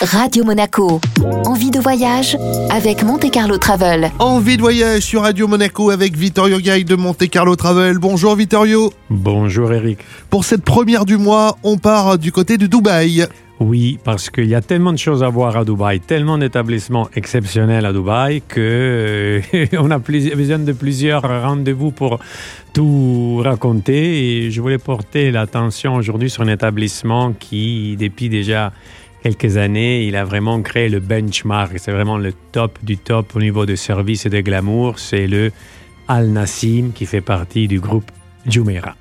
Radio Monaco. Envie de voyage avec Monte Carlo Travel. Envie de voyage sur Radio Monaco avec Vittorio Gay de Monte Carlo Travel. Bonjour Vittorio. Bonjour Eric. Pour cette première du mois, on part du côté de Dubaï. Oui, parce qu'il y a tellement de choses à voir à Dubaï, tellement d'établissements exceptionnels à Dubaï que euh, on a besoin de plusieurs rendez-vous pour tout raconter. Et je voulais porter l'attention aujourd'hui sur un établissement qui, depuis déjà quelques années, il a vraiment créé le benchmark. C'est vraiment le top du top au niveau de service et de glamour. C'est le Al Nassim qui fait partie du groupe Jumeirah.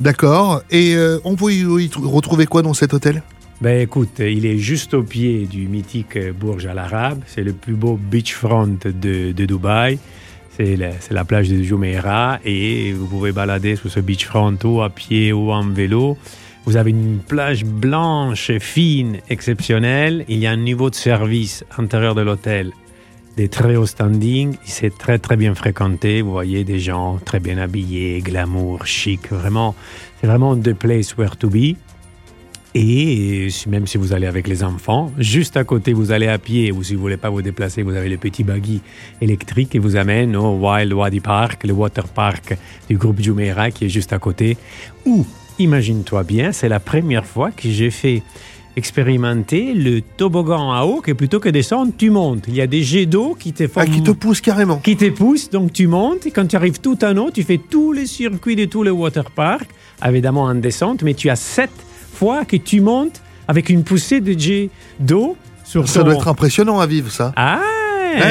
D'accord. Et euh, on peut y retrouver quoi dans cet hôtel? Ben écoute, il est juste au pied du mythique Burj Al Arab. C'est le plus beau beachfront de, de Dubaï. C'est la, la, plage de Jumeirah et vous pouvez balader sur ce beachfront ou à pied ou en vélo. Vous avez une plage blanche, fine, exceptionnelle. Il y a un niveau de service intérieur de l'hôtel des très hauts standing. C'est très très bien fréquenté. Vous voyez des gens très bien habillés, glamour, chic. Vraiment, c'est vraiment the place where to be. Et même si vous allez avec les enfants, juste à côté, vous allez à pied ou si vous voulez pas vous déplacer, vous avez le petit buggy électrique qui vous amène au Wild Wadi Park, le water park du groupe Jumeirah qui est juste à côté, imagine-toi bien, c'est la première fois que j'ai fait expérimenter le toboggan à eau que plutôt que descendre, tu montes. Il y a des jets d'eau qui te font... Ah, qui te poussent carrément. Qui te poussent, donc tu montes. Et quand tu arrives tout en haut, tu fais tous les circuits de tous les waterparks, évidemment en descente, mais tu as sept fois que tu montes avec une poussée de jets d'eau sur Ça doit être impressionnant à vivre, ça. Ah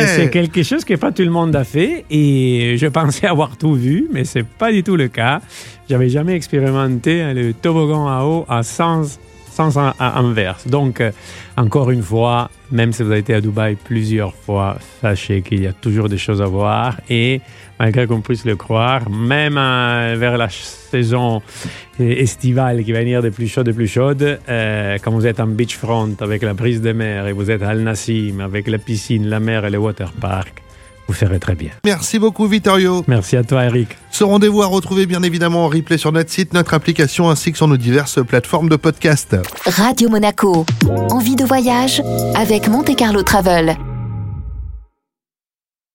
c'est quelque chose que pas tout le monde a fait et je pensais avoir tout vu, mais c'est pas du tout le cas. J'avais jamais expérimenté le toboggan à eau à sens, sens inverse. Donc, euh, encore une fois, même si vous avez été à Dubaï plusieurs fois, sachez qu'il y a toujours des choses à voir et malgré qu'on puisse le croire, même euh, vers la saison estivale qui va venir de plus chaude de plus chaude, euh, quand vous êtes en beachfront avec la brise de mer et vous êtes à Al Nassim avec la piscine, la mer et le water park, vous ferez très bien. Merci beaucoup Vittorio. Merci à toi Eric. Ce rendez-vous à retrouver bien évidemment en replay sur notre site, notre application ainsi que sur nos diverses plateformes de podcast. Radio Monaco. Envie de voyage avec Monte Carlo Travel.